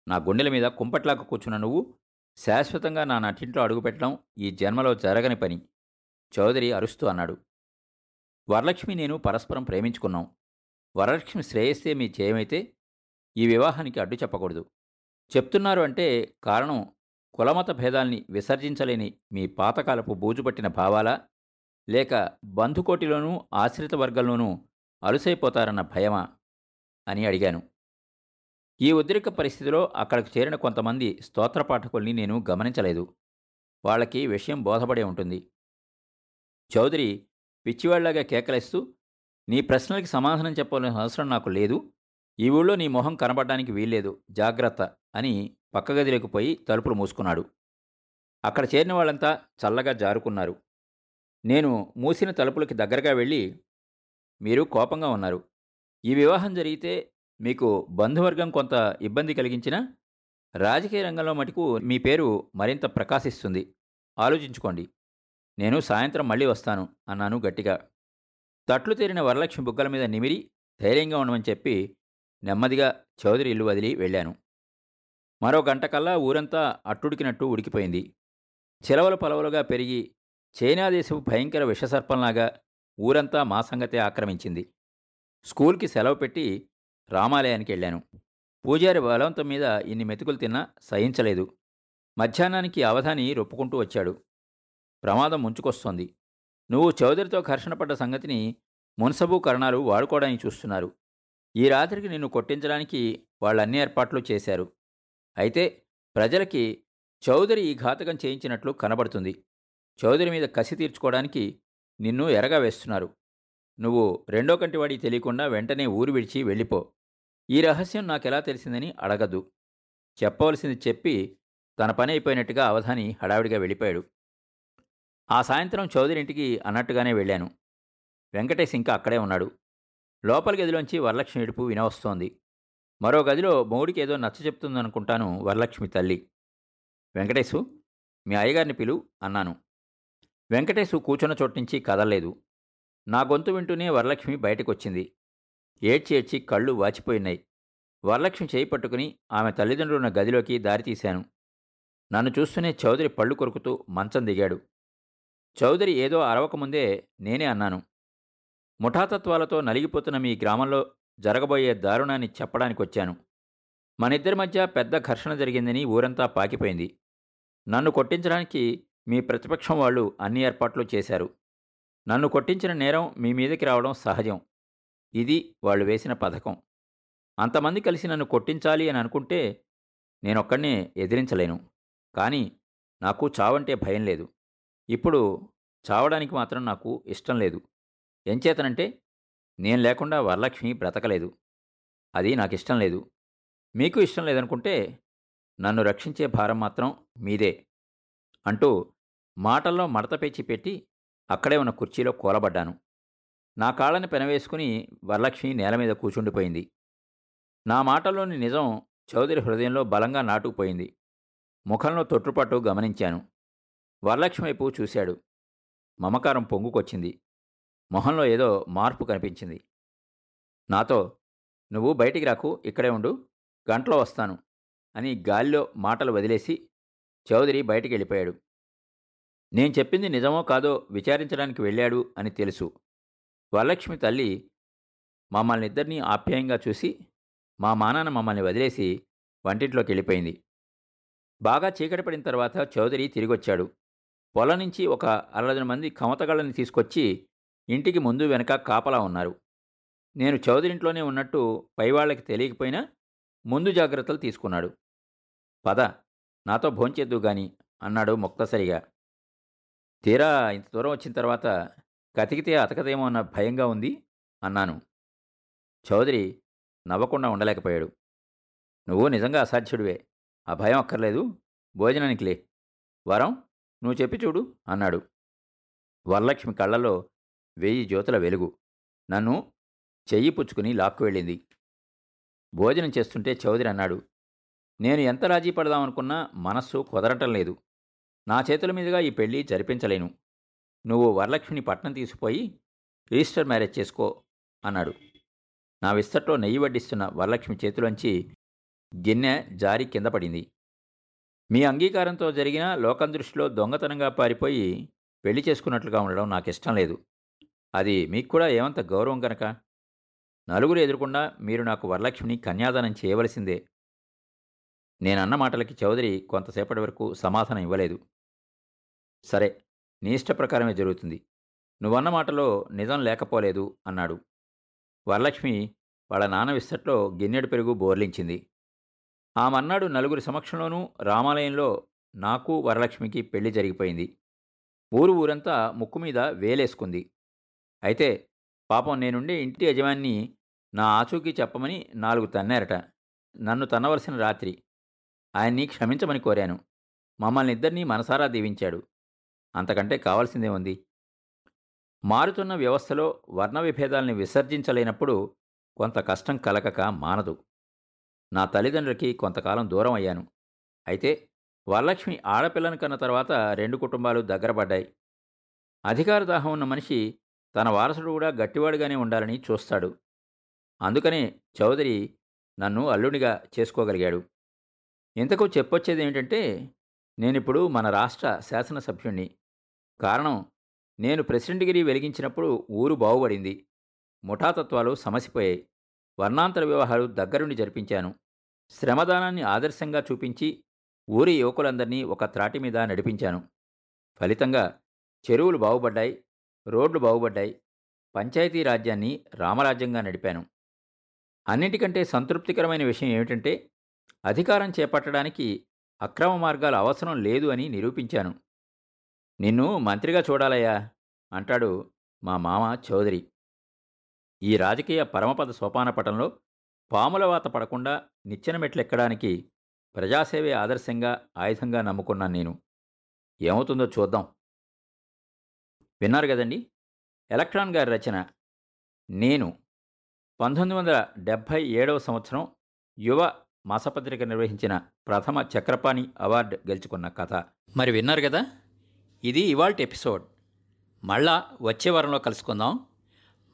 Speaker 1: నా గుండెల మీద కుంపట్లాగా కూర్చున్న నువ్వు శాశ్వతంగా నా నటింట్లో అడుగుపెట్టడం ఈ జన్మలో జరగని పని చౌదరి అరుస్తూ అన్నాడు. వరలక్ష్మి నేను పరస్పరం ప్రేమించుకున్నాం. వరలక్ష్మి శ్రేయస్సే మీ జయమైతే ఈ వివాహానికి అడ్డు చెప్పకూడదు. చెప్తున్నారు అంటే కారణం కులమత భేదాల్ని విసర్జించలేని మీ పాతకాలపు బూజుపట్టిన భావాలా? లేక బంధుకోటిలోనూ ఆశ్రిత వర్గంలోనూ అలుసైపోతారన్న భయమా? అని అడిగాను. ఈ ఉద్రిక పరిస్థితిలో అక్కడికి చేరిన కొంతమంది స్తోత్ర పాఠకుల్ని నేను గమనించలేదు. వాళ్ళకి విషయం బోధపడే ఉంటుంది. చౌదరి పిచ్చివాళ్ళాగా కేకలేస్తూ నీ ప్రశ్నలకి సమాధానం చెప్పాల్సిన అవసరం నాకు లేదు. ఈ ఊళ్ళో నీ మొహం కనబడడానికి వీల్లేదు. జాగ్రత్త అని పక్క గదిలోకి పోయి తలుపులు మూసుకున్నాడు. అక్కడ చేరిన వాళ్ళంతా చల్లగా జారుకున్నారు. నేను మూసిన తలుపులకి దగ్గరగా వెళ్ళి మీరు కోపంగా ఉన్నారు. ఈ వివాహం జరిగితే మీకు బంధువర్గం కొంత ఇబ్బంది కలిగించినా రాజకీయ రంగంలో మటుకు మీ పేరు మరింత ప్రకాశిస్తుంది. ఆలోచించుకోండి. నేను సాయంత్రం మళ్ళీ వస్తాను అన్నాను గట్టిగా. తట్లు తీరిన వరలక్ష్మి బుగ్గల మీద నిమిరి ధైర్యంగా ఉండమని చెప్పి నెమ్మదిగా చౌదరి ఇల్లు వదిలి వెళ్ళాను. మరో గంటకల్లా ఊరంతా అట్టుడికినట్టు ఉడికిపోయింది. చిలవలు పలవలుగా పెరిగి చైనా దేశపు భయంకర విషసర్పంలాగా ఊరంతా మా సంగతే ఆక్రమించింది. స్కూల్కి సెలవు పెట్టి రామాలయానికి వెళ్ళాను. పూజారి బలవంతం మీద ఇన్ని మెతుకులు తిన్నా సహించలేదు. మధ్యాహ్నానికి అవధాని రొప్పుకుంటూ వచ్చాడు. ప్రమాదం ముంచుకొస్తోంది. నువ్వు చౌదరితో ఘర్షణ పడ్డ సంగతిని మున్సబు కరణాలు వాడుకోవడానికి చూస్తున్నారు. ఈ రాత్రికి నిన్ను కొట్టించడానికి వాళ్ళన్ని ఏర్పాట్లు చేశారు. అయితే ప్రజలకి చౌదరి ఈ ఘాతకం చేయించినట్లు కనబడుతుంది. చౌదరి మీద కసి తీర్చుకోవడానికి నిన్ను ఎరగా వేస్తున్నారు. నువ్వు రెండో కంటివాడి తెలియకుండా వెంటనే ఊరు విడిచి వెళ్ళిపో. ఈ రహస్యం నాకెలా తెలిసిందని అడగద్దు చెప్పవలసింది చెప్పి తన పని అయిపోయినట్టుగా అవధాని హడావిడిగా వెళ్ళిపోయాడు. ఆ సాయంత్రం చౌదరి ఇంటికి అన్నట్టుగానే వెళ్ళాను. వెంకటేష్ ఇంకా అక్కడే ఉన్నాడు. లోపల గదిలోంచి వరలక్ష్మి ఏడుపు వినవస్తోంది. మరో గదిలో మౌడికి ఏదో నచ్చ చెప్తుందనుకుంటాను వరలక్ష్మి తల్లి. వెంకటేశు మీ అయ్యగారిని పిలు అన్నాను. వెంకటేశు కూర్చున్న చోటు నుంచి కదలలేదు. నా గొంతు వింటూనే వరలక్ష్మి బయటకొచ్చింది. ఏడ్చి ఏడ్చి కళ్ళు వాచిపోయినాయి. వరలక్ష్మి చేయి పట్టుకుని ఆమె తల్లిదండ్రులున్న గదిలోకి దారితీశాను నన్ను చూస్తూనే చౌదరి పళ్ళు కొరుకుతూ మంచం దిగాడు. చౌదరి ఏదో అరవకముందే నేనే అన్నాను. ముఠాతత్వాలతో నలిగిపోతున్న మీ గ్రామంలో జరగబోయే దారుణాన్ని చెప్పడానికి వచ్చాను మనిద్దరి మధ్య పెద్ద ఘర్షణ జరిగిందని ఊరంతా పాకిపోయింది. నన్ను కొట్టించడానికి మీ ప్రతిపక్షం వాళ్ళు అన్ని ఏర్పాట్లు చేశారు. నన్ను కొట్టించిన నేరం మీ మీదకి రావడం సహజం. ఇది వాళ్ళు వేసిన పథకం. అంతమంది కలిసి నన్ను కొట్టించాలి అని అనుకుంటే నేనొక్కడినే ఎదిరించలేను. కానీ నాకు చావంటే భయం లేదు. ఇప్పుడు చావడానికి మాత్రం నాకు ఇష్టం లేదు. ఎంచేతనంటే నేను లేకుండా వరలక్ష్మి బ్రతకలేదు. అది నాకు ఇష్టం లేదు. మీకు ఇష్టం లేదనుకుంటే నన్ను రక్షించే భారం మాత్రం మీదే అంటూ మాటల్లో మడత పేచి పెట్టి అక్కడే ఉన్న కుర్చీలో కూలబడ్డాను. నా కాళ్ళని పెనవేసుకుని వరలక్ష్మి నేల మీద కూచుండిపోయింది. నా మాటల్లోని నిజం చౌదరి హృదయంలో బలంగా నాటుకుపోయింది. ముఖంలో తొట్టుపట్టు గమనించాను. వరలక్ష్మి వైపు చూశాడు. మమకారం పొంగుకొచ్చింది. మొహంలో ఏదో మార్పు కనిపించింది. నాతో నువ్వు బయటికి రాకు ఇక్కడే ఉండు గంటలో వస్తాను అని గాలిలో మాటలు వదిలేసి చౌదరి బయటికి వెళ్ళిపోయాడు నేను చెప్పింది నిజమో కాదో విచారించడానికి వెళ్ళాడు అని తెలుసు. వరలక్ష్మి తల్లి మమ్మల్ని ఇద్దరినీ ఆప్యాయంగా చూసి మా మానాన్న మమ్మల్ని వదిలేసి వంటింట్లోకి వెళ్ళిపోయింది బాగా చీకటి పడిన తర్వాత చౌదరి తిరిగొచ్చాడు. పొలం నుంచి ఒక అరవై మంది కమతగాళ్ళని తీసుకొచ్చి ఇంటికి ముందు వెనక కాపలా ఉన్నారు. నేను చౌదరింట్లోనే ఉన్నట్టు పైవాళ్ళకి తెలియకపోయినా ముందు జాగ్రత్తలు తీసుకున్నాడు. పద నాతో భోంచేద్దు గాని అన్నాడు మొక్తసరిగా. తీరా ఇంత దూరం వచ్చిన తర్వాత కతికితే అతకదేమో అన్న భయంగా ఉంది అన్నాను. చౌదరి నవ్వకుండా ఉండలేకపోయాడు. నువ్వు నిజంగా అసాధ్యుడివే ఆ భయం అక్కర్లేదు. భోజనానికి లే. వరం నువ్వు చెప్పి చూడు అన్నాడు. వరలక్ష్మి కళ్ళలో వెయ్యి జ్యోతుల వెలుగు. నన్ను చెయ్యి పుచ్చుకుని లాక్కు వెళ్ళింది. భోజనం చేస్తుంటే చౌదరి అన్నాడు నేను ఎంత రాజీ పడదామనుకున్నా మనస్సు కుదరటం లేదు. నా చేతుల మీదుగా ఈ పెళ్ళి జరిపించలేను. నువ్వు వరలక్ష్మిని పట్నం తీసుకుపోయి రిజిస్టర్ మ్యారేజ్ చేసుకో అన్నాడు. నా విస్తట్లో నెయ్యి వడ్డిస్తున్న వరలక్ష్మి చేతిలోంచి గిన్నె జారి కింద పడింది. మీ అంగీకారంతో జరిగిన లోకం దృష్టిలో దొంగతనంగా పారిపోయి పెళ్ళి చేసుకున్నట్లుగా ఉండడం నాకు ఇష్టం లేదు. అది మీకు కూడా ఏమంత గౌరవం కనుక నలుగురు ఎదురకుండా మీరు నాకు వరలక్ష్మిని కన్యాదానం చేయవలసిందే. నేనన్న మాటలకి చౌదరి కొంతసేపటి వరకు సమాధానం ఇవ్వలేదు. సరే నీ ఇష్ట ప్రకారమే జరుగుతుంది. నువ్వన్న మాటలో నిజం లేకపోలేదు అన్నాడు. వరలక్ష్మి వాళ్ళ నాన్న విస్తట్లో గిన్నెడు పెరుగు బోర్లించింది. ఆమన్నాడు నలుగురి సమక్షంలోనూ రామాలయంలో నాకు వరలక్ష్మికి పెళ్ళి జరిగిపోయింది. ఊరు ఊరంతా ముక్కు మీద వేలేసుకుంది. అయితే పాపం నేనుండే ఇంటి యజమాని నా ఆచూకీ చెప్పమని నాలుగు తన్నారట. నన్ను తన్నవలసిన రాత్రి. ఆయన్ని క్షమించమని కోరాను. మమ్మల్ని ఇద్దరినీ మనసారా దీవించాడు. అంతకంటే కావాల్సిందే ఉంది మారుతున్న వ్యవస్థలో వర్ణ విభేదాల్ని విసర్జించలేనప్పుడు కొంత కష్టం కలగక మానదు. నా తల్లిదండ్రులకి కొంతకాలం దూరం అయ్యాను. అయితే వరలక్ష్మి ఆడపిల్లను కన్న తర్వాత రెండు కుటుంబాలు దగ్గరపడ్డాయి. అధికార దాహం ఉన్న మనిషి తన వారసుడు కూడా గట్టివాడుగానే ఉండాలని చూస్తాడు. అందుకనే చౌదరి నన్ను అల్లుడిగా చేసుకోగలిగాడు. ఇంతకు చెప్పొచ్చేది ఏంటంటే నేనిప్పుడు మన రాష్ట్ర శాసనసభ్యుణ్ణి. కారణం నేను ప్రెసిడెంట్గిరి వెలిగించినప్పుడు ఊరు బాగుపడింది. ముఠాతత్వాలు సమసిపోయాయి. వర్ణాంతర వివాహాలు దగ్గరుండి జరిపించాను. శ్రమదానాన్ని ఆదర్శంగా చూపించి ఊరి యువకులందరినీ ఒక త్రాటి మీద నడిపించాను. ఫలితంగా చెరువులు బాగుపడ్డాయి. రోడ్లు బాగుపడ్డాయి. పంచాయతీ రాజ్యాన్ని రామరాజ్యంగా నడిపాను. అన్నిటికంటే సంతృప్తికరమైన విషయం ఏమిటంటే అధికారం చేపట్టడానికి అక్రమ మార్గాలు అవసరం లేదు అని నిరూపించాను. నిన్ను మంత్రిగా చూడాలయ్యా అంటాడు మా మామ చౌదరి. ఈ రాజకీయ పరమపద సోపానపటంలో పాములవాత పడకుండా నిచ్చెన మెట్లెక్కడానికి ప్రజాసేవే ఆదర్శంగా ఆయుధంగా నమ్ముకున్నాను నేను. ఏమవుతుందో చూద్దాం. విన్నారు కదండి? ఎలక్ట్రాన్ గారి రచన. నేను పంతొమ్మిది వందల డెబ్భై ఏడవ సంవత్సరం యువ మాసపత్రిక నిర్వహించిన ప్రథమ చక్రపాణి అవార్డు గెలుచుకున్న కథ. మరి విన్నారు కదా? ఇది ఇవాల్ట్ ఎపిసోడ్. మళ్ళా వచ్చే వారంలో కలుసుకుందాం.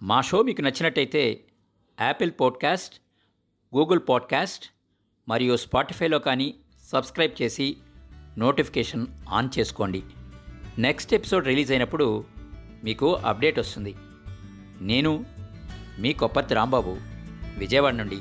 Speaker 1: మా షో మీకు నచ్చినట్టయితే యాపిల్ పాడ్కాస్ట్ గూగుల్ పాడ్కాస్ట్ మరియు స్పాటిఫైలో కానీ సబ్స్క్రైబ్ చేసి నోటిఫికేషన్ ఆన్ చేసుకోండి. నెక్స్ట్ ఎపిసోడ్ రిలీజ్ అయినప్పుడు మీకు అప్డేట్ వస్తుంది. నేను మీ కొప్పతి రాంబాబు విజయవాడ నుండి.